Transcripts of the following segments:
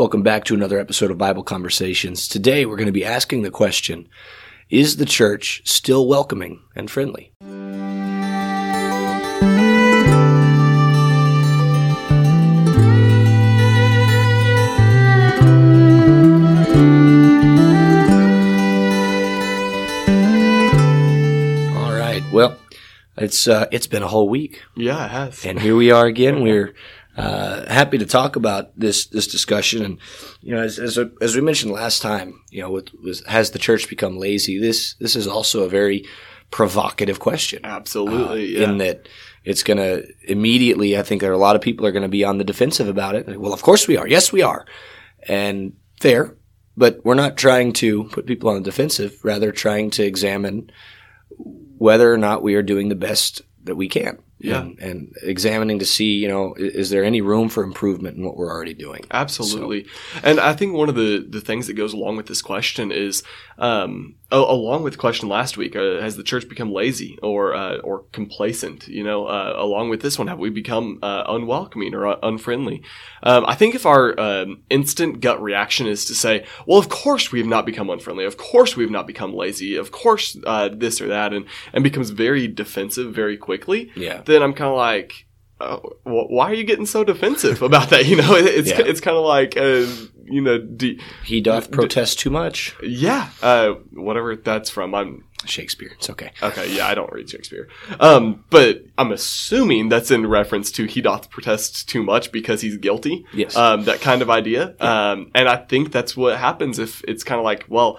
Welcome back to another episode of Bible Conversations. Today we're going to be asking the question Is the church still welcoming and friendly? All right. Well, it's uh, it's been a whole week, Yeah, it has. and here we are again. We're uh, happy to talk about this this discussion, and you know, as as, as we mentioned last time, you know, with, with, has the church become lazy? This this is also a very provocative question, Absolutely. uh, yeah. in that it's going to immediately. I think there are a lot of people are going to be on the defensive about it. Well, of course we are. Yes, we are, and fair. But we're not trying to put people on the defensive, rather trying to examine whether or not we are doing the best that we can. Yeah. And, and examining to see, you know, i- is there any room for improvement in what we're already doing? Absolutely. And I think one of the, the things that goes along with this question is, um, along with the question last week, uh, has the church become lazy or, uh, or complacent? You know, uh, along with this one, have we become, uh, unwelcoming or uh, unfriendly? Um, I think if our, um, instant gut reaction is to say, well, of course we have not become unfriendly. Of course we have not become lazy. Of course, uh, this or that and, and becomes very defensive very quickly. Yeah. Then I'm kind of like, wh- why are you getting so defensive about that? You know, it- it's Yeah. it's kind of like, uh, you know, do, He doth protest too much. yeah, uh, whatever that's from. I'm Shakespeare. It's okay. okay. Yeah, I don't read Shakespeare, um, but I'm assuming that's in reference to he doth protest too much because he's guilty. Yes. um, that kind of idea. Um, and I think that's what happens if it's kind of like, well,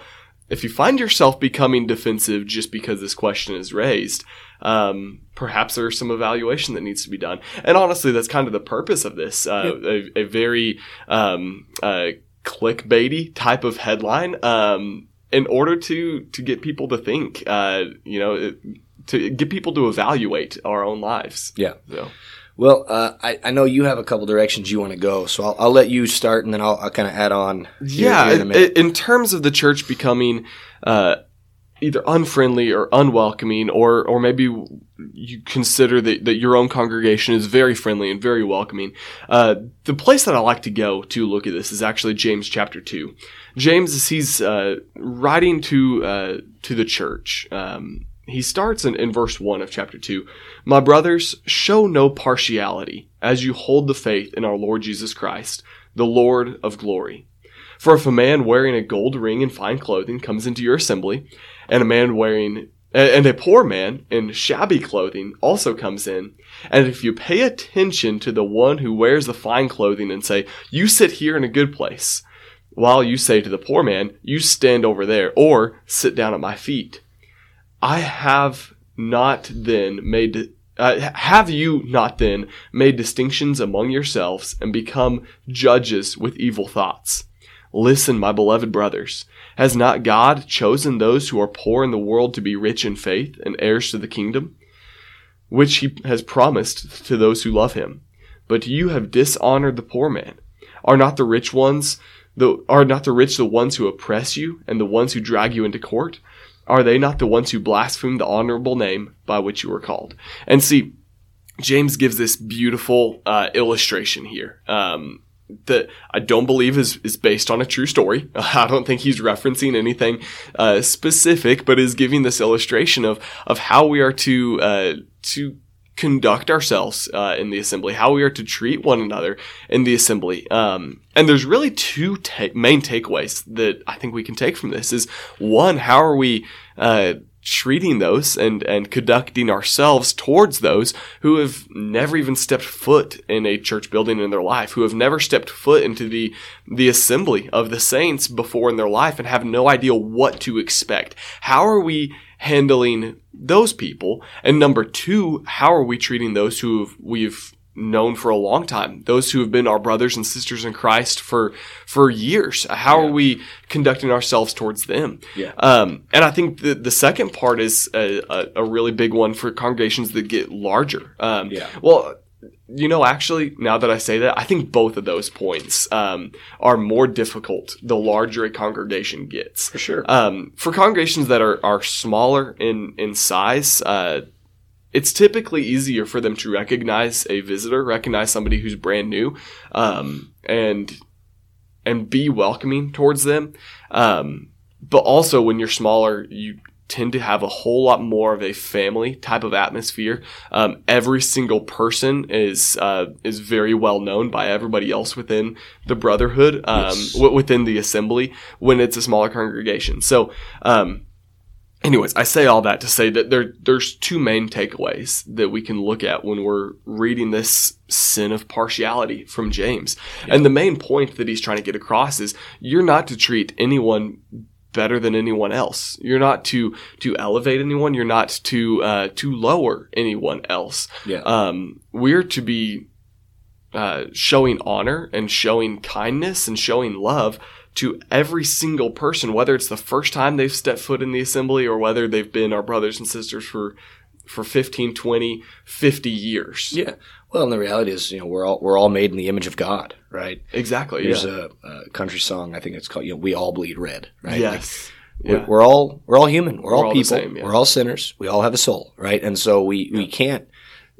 if you find yourself becoming defensive just because this question is raised, um, perhaps there's some evaluation that needs to be done. And honestly, that's kind of the purpose of this. Uh, a, a very um, uh, clickbaity type of headline, um, in order to to get people to think, uh, you know, it- to get people to evaluate our own lives. Yeah. So. Well, uh, I, I know you have a couple directions you want to go, so I'll, I'll let you start, and then I'll, I'll kind of add on. here- yeah, here in a minute. in terms of the church becoming uh, either unfriendly or unwelcoming, or or maybe you consider that, that your own congregation is very friendly and very welcoming. Uh, the place that I like to go to look at this is actually James chapter two. James, as he's uh, writing to uh, to the church, um, he starts in, in verse 1 of chapter 2 My brothers, show no partiality as you hold the faith in our Lord Jesus Christ, the Lord of glory. For if a man wearing a gold ring and fine clothing comes into your assembly, and a man wearing and a poor man in shabby clothing also comes in, and if you pay attention to the one who wears the fine clothing and say, You sit here in a good place, while you say to the poor man, You stand over there, or sit down at my feet. I have not then made uh, have you not then made distinctions among yourselves and become judges with evil thoughts? Listen, my beloved brothers, has not God chosen those who are poor in the world to be rich in faith and heirs to the kingdom, which he has promised to those who love him? But you have dishonored the poor man. Are not the rich ones the are not the rich the ones who oppress you and the ones who drag you into court? Are they not the ones who blaspheme the honorable name by which you were called? And see, James gives this beautiful uh, illustration here um, that I don't believe is, is based on a true story. I don't think he's referencing anything uh, specific, but is giving this illustration of of how we are to uh, to conduct ourselves uh, in the assembly, how we are to treat one another in the assembly. Um, and there's really two ta- main takeaways that I think we can take from this. Is one, how are we uh, treating those and and conducting ourselves towards those who have never even stepped foot in a church building in their life, who have never stepped foot into the the assembly of the saints before in their life and have no idea what to expect. How are we handling those people? And number two, how are we treating those who we've known for a long time those who have been our brothers and sisters in christ for for years how Yeah. are we conducting ourselves towards them Yeah. um, and i think the, the second part is a, a, a really big one for congregations that get larger um, Yeah. well you know actually now that i say that i think both of those points um, are more difficult the larger a congregation gets For sure. um, for congregations that are, are smaller in, in size, uh, it's typically easier for them to recognize a visitor, recognize somebody who's brand new, um, and and be welcoming towards them. Um, but also when you're smaller, you tend to have a whole lot more of a family type of atmosphere. Um, every single person is uh, is very well known by everybody else within the brotherhood, um, Yes. w- within the assembly when it's a smaller congregation. So, um, anyways, I say all that to say that there there's two main takeaways that we can look at when we're reading this sin of partiality from James. And the main point that he's trying to get across is you're not to treat anyone better than anyone else. You're not to to elevate anyone. You're not to uh, to lower anyone else. Yeah. Um, we're to be uh, showing honor and showing kindness and showing love to every single person, whether it's the first time they've stepped foot in the assembly or whether they've been our brothers and sisters for for 15, 20, 50 years. yeah. Well, and the reality is, you know, we're all we're all made in the image of God, right? Exactly. There's yeah. a, a country song I think it's called. You know, we all bleed red, right? yes. We're, yeah. we're all we're all human. We're, We're all, all people. same, yeah. We're all sinners. We all have a soul, right? And so we we can't.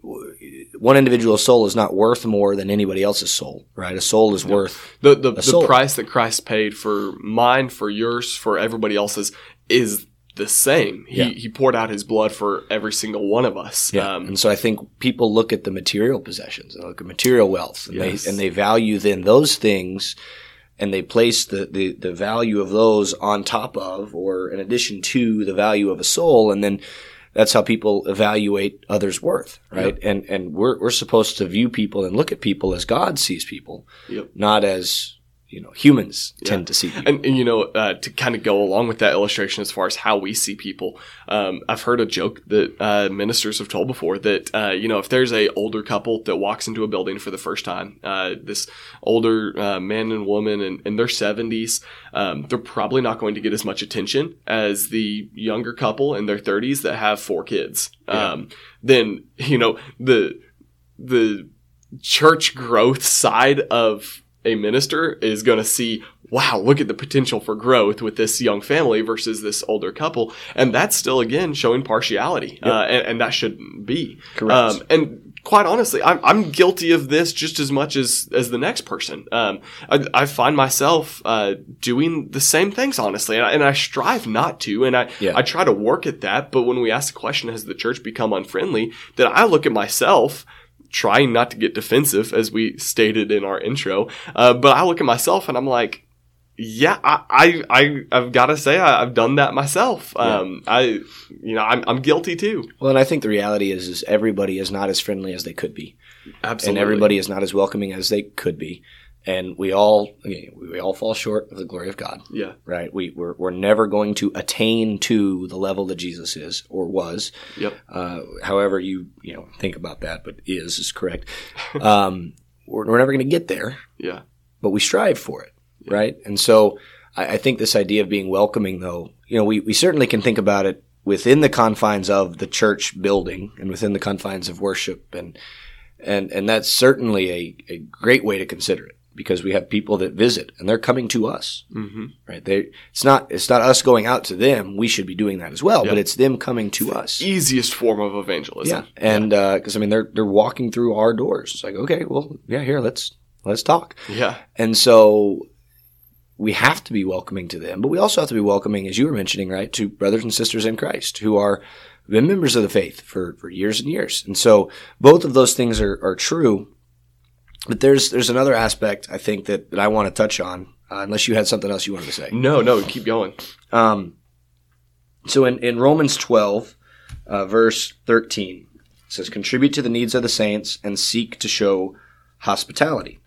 One individual soul is not worth more than anybody else's soul, right? A soul is worth. the the, the price that Christ paid for mine, for yours, for everybody else's is the same. He Yeah. he poured out his blood for every single one of us. Um, and so I think people look at the material possessions and look at material wealth, and Yes. they and they value then those things, and they place the, the the value of those on top of or in addition to the value of a soul, and then that's how people evaluate others' worth, right? And and we're we're supposed to view people and look at people as God sees people, Yep. not as you know humans tend to see people. And, and you know, uh, to kind of go along with that illustration as far as how we see people, um, I've heard a joke that uh, ministers have told before that uh, you know if there's a older couple that walks into a building for the first time, uh, this older uh, man and woman in, in their seventies, um, they're probably not going to get as much attention as the younger couple in their thirties that have four kids. Um, then you know the the church growth side of a minister is going to see, wow, look at the potential for growth with this young family versus this older couple. And that's still, again, showing partiality. Uh, and, and that shouldn't be. Correct. Um, and quite honestly, I'm, I'm guilty of this just as much as, as the next person. Um, I, I find myself, uh, doing the same things, honestly. And I, and I strive not to. And I, Yeah. I try to work at that. But when we ask the question, has the church become unfriendly? Then I look at myself trying not to get defensive, as we stated in our intro. Uh, but I look at myself and I'm like, yeah, I, I, I I've got to say I, I've done that myself. Um, I, you know, I'm, I'm guilty too. Well, and I think the reality is, is everybody is not as friendly as they could be. Absolutely. and everybody is not as welcoming as they could be. And we all we all fall short of the glory of God, Yeah. right? We we're, we're never going to attain to the level that Jesus is or was. Yep. Uh, however, you you know think about that, but is is correct. Um, we're, we're never going to get there, Yeah. but we strive for it, right? And so I, I think this idea of being welcoming, though, you know, we, we certainly can think about it within the confines of the church building and within the confines of worship, and and and that's certainly a, a great way to consider it because we have people that visit and they're coming to us, Mm-hmm. right? They it's not it's not us going out to them. We should be doing that as well, Yeah. but it's them coming to us. Easiest form of evangelism. Yeah, and because I mean they're they're walking through our doors. It's like okay, well, yeah, here let's let's talk. Yeah. And so we have to be welcoming to them, but we also have to be welcoming, as you were mentioning, right, to brothers and sisters in Christ who are been members of the faith for, for years and years. And so both of those things are, are true. But there's there's another aspect I think that, that I want to touch on, uh, unless you had something else you wanted to say. No, no, keep going. Um, so in, in Romans 12, uh, verse 13, it says, Contribute to the needs of the saints and seek to show hospitality.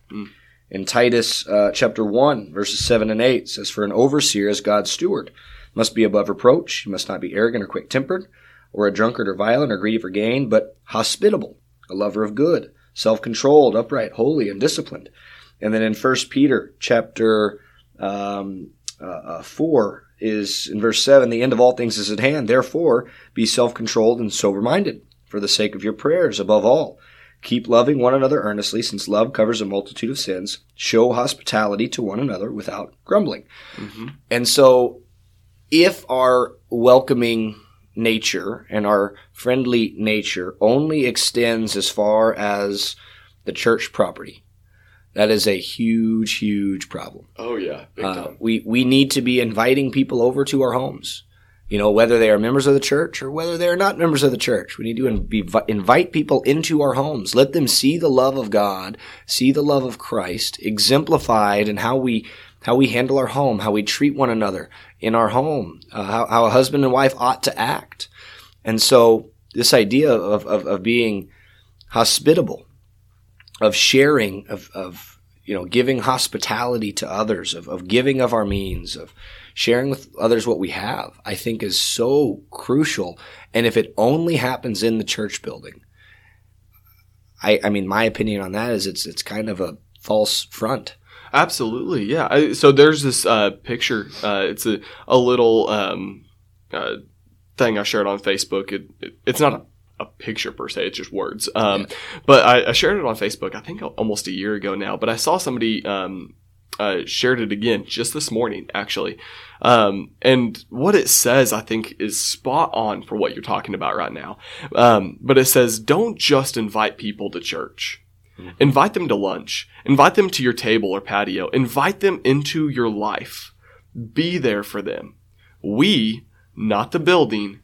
In Titus uh, chapter 1, verses 7 and 8, it says, For an overseer as God's steward must be above reproach. He must not be arrogant or quick tempered, or a drunkard or violent or greedy for gain, but hospitable, a lover of good, self controlled, upright, holy, and disciplined. And then in 1 Peter chapter um, uh, uh, 4 is in verse 7 the end of all things is at hand. Therefore, be self controlled and sober minded for the sake of your prayers, above all. Keep loving one another earnestly, since love covers a multitude of sins. Show hospitality to one another without grumbling. And so, if our welcoming nature and our friendly nature only extends as far as the church property, That is a huge, huge problem. Oh yeah, Uh, we we need to be inviting people over to our homes. You know, whether they are members of the church or whether they are not members of the church, we need to in- be, invite people into our homes. Let them see the love of God, see the love of Christ exemplified in how we how we handle our home, how we treat one another in our home, uh, how, how a husband and wife ought to act. And so, this idea of of, of being hospitable, of sharing, of, of you know, giving hospitality to others, of, of giving of our means, of sharing with others what we have, I think is so crucial. And if it only happens in the church building, I, I mean, my opinion on that is it's it's kind of a false front. Absolutely, yeah. I, so there's this uh, picture. Uh, it's a, a little um, uh, thing I shared on Facebook. It, it, it's not a, a picture per se; it's just words. Um, But I, I shared it on Facebook. I think almost a year ago now. But I saw somebody um, uh, shared it again just this morning, actually. Um, and what it says, I think, is spot on for what you're talking about right now. Um, but it says, "Don't just invite people to church." Invite them to lunch. Invite them to your table or patio. Invite them into your life. Be there for them. We, not the building,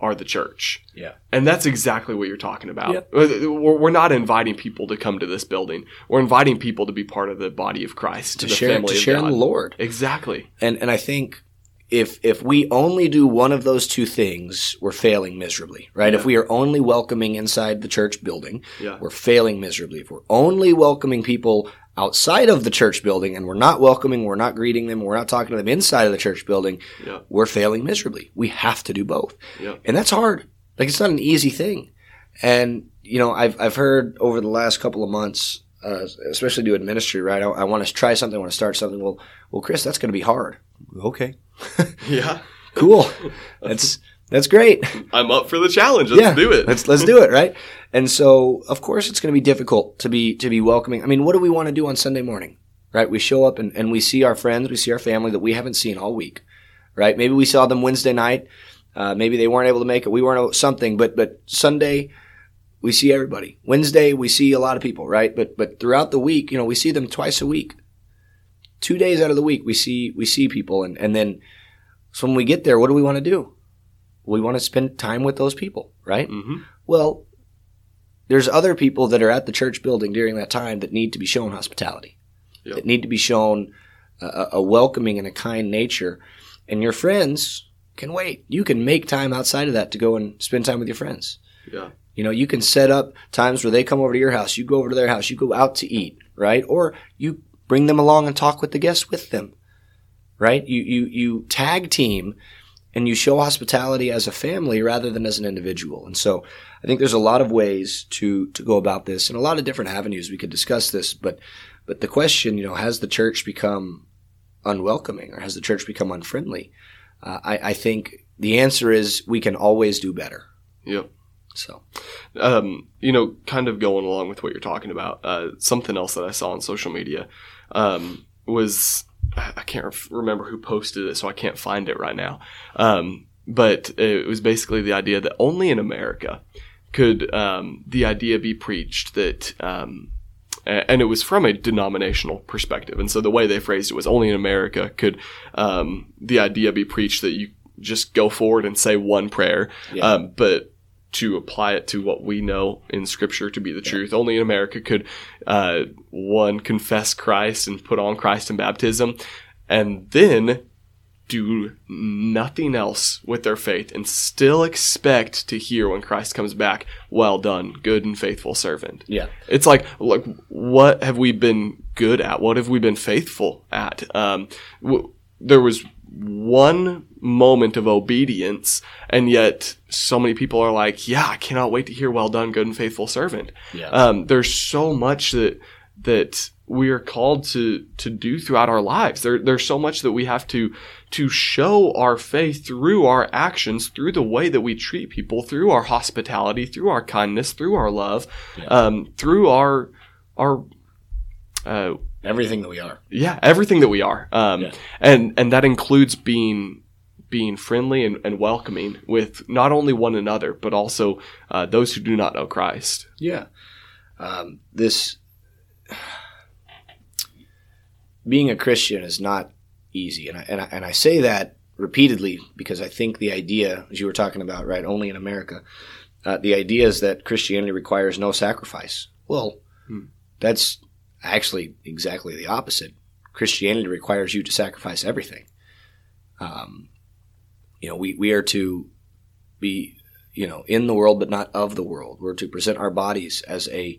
are the church. Yeah. And that's exactly what you're talking about. Yep. Uh, we're, we're not inviting people to come to this building. We're inviting people to be part of the body of Christ, To the share family to of share in God. the Lord. Exactly. And and I think if if we only do one of those two things, we're failing miserably, right? If we are only welcoming inside the church building, Yeah. we're failing miserably. If we're only welcoming people outside of the church building and we're not welcoming, we're not greeting them, we're not talking to them inside of the church building, Yeah. we're failing miserably. We have to do both. Yeah. And that's hard. Like it's not an easy thing. And you know, I've I've heard over the last couple of months, uh, especially doing ministry, right? I, I want to try something, I want to start something. Well, well, Chris, that's going to be hard. Okay, Yeah. cool. That's that's great. I'm up for the challenge. Let's do it. Let's let's do it, right? And so, of course, it's going to be difficult to be to be welcoming. I mean, what do we want to do on Sunday morning, right? We show up and, and we see our friends, we see our family that we haven't seen all week, right? Maybe we saw them Wednesday night. Uh, maybe they weren't able to make it. We weren't able- something, but but Sunday we see everybody. Wednesday we see a lot of people, right? But but throughout the week, you know, we see them twice a week. Two days out of the week, we see we see people, and and then so when we get there, what do we want to do? We want to spend time with those people, right? hmm Well, there's other people that are at the church building during that time that need to be shown hospitality, Yep. that need to be shown a, a welcoming and a kind nature. And your friends can wait. You can make time outside of that to go and spend time with your friends. Yeah. You know, you can set up times where they come over to your house, you go over to their house, you go out to eat, right? Or you bring them along and talk with the guests with them, right? You you you tag team and you show hospitality as a family rather than as an individual. And so I think there's a lot of ways to to go about this and a lot of different avenues we could discuss this, but but the question, you know, has the church become unwelcoming or has the church become unfriendly? Uh, I, I think the answer is we can always do better. Yep. So um, you know, kind of going along with what you're talking about, uh, something else that I saw on social media um, was I can't remember who posted it, so I can't find it right now. Um, but it was basically the idea that only in America could um, the idea be preached that. Um, and it was from a denominational perspective, and so the way they phrased it was only in America could um, the idea be preached that you just go forward and say one prayer, Yeah. um, but to apply it to what we know in Scripture to be the truth. Only in America could uh, one confess Christ and put on Christ in baptism, and then do nothing else with their faith and still expect to hear when Christ comes back, "Well done, good and faithful servant." yeah, It's like, like, what have we been good at? What have we been faithful at? Um, w- there was one moment of obedience, and yet so many people are like, "Yeah, I cannot wait to hear, well done, good and faithful servant." Yeah. Um, there's so much that that we are called to to do throughout our lives. There, there's so much that we have to to show our faith through our actions, through the way that we treat people, through our hospitality, through our kindness, through our love, um, through our our uh, everything that we are. yeah, everything that we are. Um, Yeah. and, and that includes being, being friendly and, and welcoming with not only one another, but also, uh, those who do not know Christ. Yeah. Um, this being a Christian is not easy, and I, and I, and I say that repeatedly because I think the idea, as you were talking about, right, only in America, uh, the idea is that Christianity requires no sacrifice. Well, hmm. that's actually exactly the opposite. Christianity requires you to sacrifice everything. Um, you know, we, we are to be, you know, in the world, but not of the world. We're to present our bodies as a,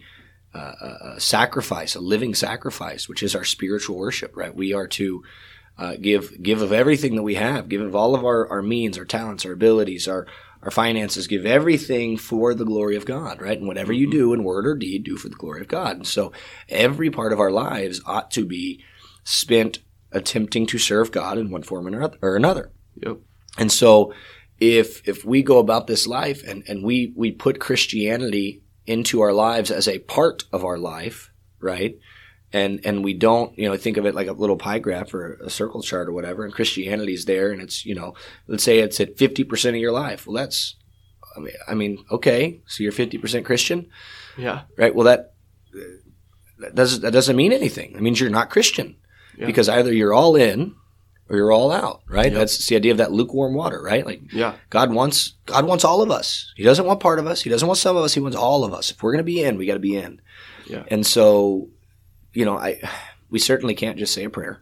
uh, a sacrifice, a living sacrifice, which is our spiritual worship, right? We are to uh, give give of everything that we have, give of all of our, our means, our talents, our abilities, our our finances, give everything for the glory of God, right? And whatever you do in word or deed, do for the glory of God. And so every part of our lives ought to be spent attempting to serve God in one form or another. Yep. And so if if we go about this life and, and we, we put Christianity into our lives as a part of our life, right? And and we don't, you know, think of it like a little pie graph or a circle chart or whatever, and Christianity is there and it's, you know, let's say it's at fifty percent of your life. Well that's I mean I mean, okay, so you're fifty percent Christian? Yeah. Right? Well that that doesn't that doesn't mean anything. It means you're not Christian. Yeah. Because either you're all in or you're all out, right? Yep. That's the idea of that lukewarm water, right? Like, yeah. God wants God wants all of us. He doesn't want part of us. He doesn't want some of us. He wants all of us. If we're going to be in, we got to be in. Yeah. And so, you know, I we certainly can't just say a prayer.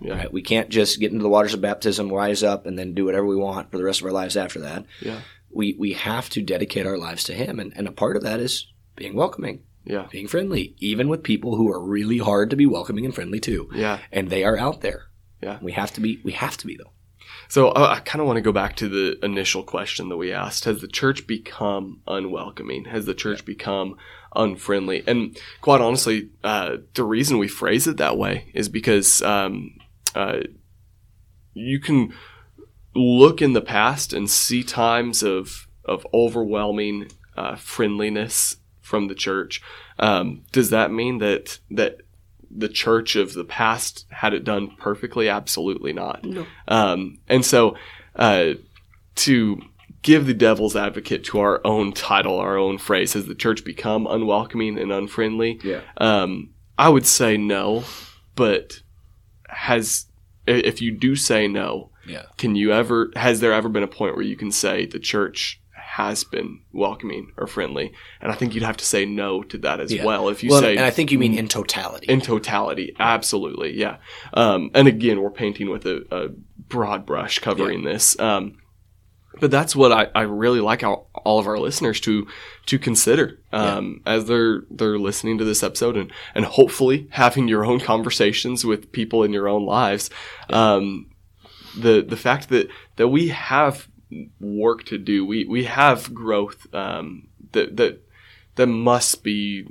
Yeah. Right? We can't just get into the waters of baptism, rise up, and then do whatever we want for the rest of our lives after that. Yeah. We we have to dedicate our lives to Him, and and a part of that is being welcoming. Yeah. Being friendly, even with people who are really hard to be welcoming and friendly to. Yeah. And they are out there. Yeah. We have to be, we have to be though. So uh, I kind of want to go back to the initial question that we asked. Has the church become unwelcoming? Has the church yeah. become unfriendly? And quite honestly, uh, the reason we phrase it that way is because um, uh, you can look in the past and see times of of overwhelming uh, friendliness from the church. Um, does that mean that that the church of the past had it done perfectly? Absolutely not. No. Um, and so, uh, to give the devil's advocate to our own title, our own phrase, has the church become unwelcoming and unfriendly? Yeah. Um, I would say no, but has if you do say no, yeah. can you ever has there ever been a point where you can say the church has been welcoming or friendly. And I think you'd have to say no to that as yeah. well. If you well, say, and I think you mean in totality. In totality, absolutely, yeah. Um, and again, we're painting with a, a broad brush covering yeah. this. Um, but that's what I, I really like all, all of our listeners to to consider um, yeah. as they're they're listening to this episode and and hopefully having your own conversations with people in your own lives. Um, the the fact that that we have work to do. We we have growth um, that that that must be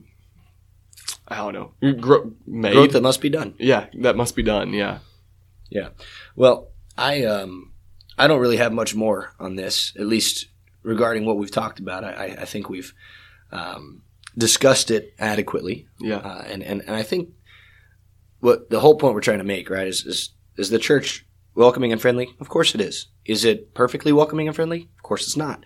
I don't know gro- made. growth that must be done. Yeah, that must be done. Yeah, yeah. Well, I um I don't really have much more on this, at least regarding what we've talked about. I I think we've um, discussed it adequately. Yeah, uh, and and and I think what the whole point we're trying to make right is is is the church welcoming and friendly? Of course it is. Is it perfectly welcoming and friendly? Of course it's not.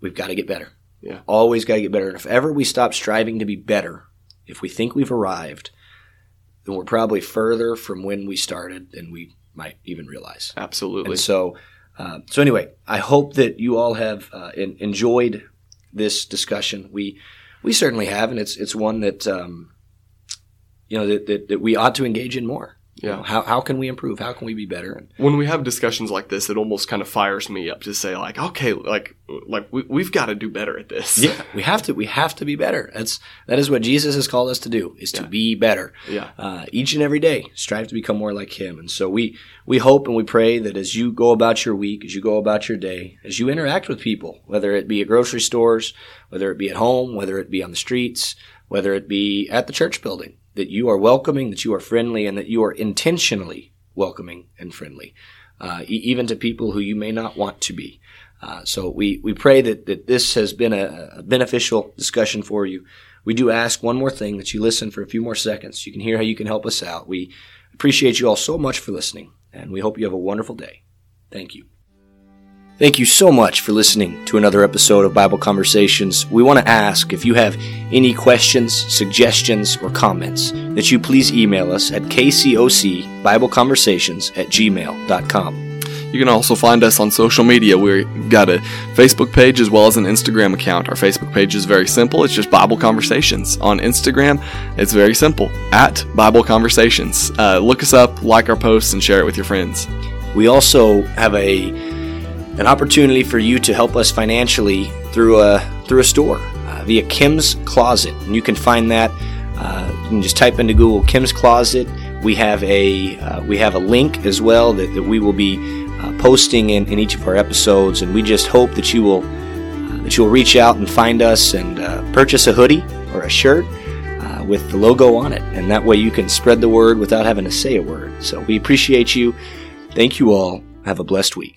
We've got to get better. Yeah. Always got to get better. And if ever we stop striving to be better, if we think we've arrived, then we're probably further from when we started than we might even realize. Absolutely. And so, uh, so anyway, I hope that you all have uh, in, enjoyed this discussion. We we certainly have, and it's it's one that um, you know that, that, that we ought to engage in more. Yeah. You know, how, how can we improve? How can we be better? And when we have discussions like this, it almost kind of fires me up to say like, okay, like, like we, we've got to do better at this. Yeah. We have to, we have to be better. That's, that is what Jesus has called us to do is to yeah. be better. Yeah. Uh, each and every day, strive to become more like him. And so we, we hope and we pray that as you go about your week, as you go about your day, as you interact with people, whether it be at grocery stores, whether it be at home, whether it be on the streets, whether it be at the church building, that you are welcoming, that you are friendly, and that you are intentionally welcoming and friendly, uh, e- even to people who you may not want to be. Uh, so we, we pray that, that this has been a, a, beneficial discussion for you. We do ask one more thing that you listen for a few more seconds. You can hear how you can help us out. We appreciate you all so much for listening, and we hope you have a wonderful day. Thank you. Thank you so much for listening to another episode of Bible Conversations. We want to ask if you have any questions, suggestions, or comments that you please email us at kcocbibleconversations at gmail.com. You can also find us on social media. We've got a Facebook page as well as an Instagram account. Our Facebook page is very simple. It's just Bible Conversations. On Instagram, it's very simple at Bible Conversations. Uh, look us up, like our posts, and share it with your friends. We also have a an opportunity for you to help us financially through a through a store uh, via Kim's Kloset, and you can find that. Uh, you can just type into Google Kim's Kloset. We have a uh, we have a link as well that, that we will be uh, posting in, in each of our episodes, and we just hope that you will uh, that you will reach out and find us and uh, purchase a hoodie or a shirt uh, with the logo on it, and that way you can spread the word without having to say a word. So we appreciate you. Thank you all. Have a blessed week.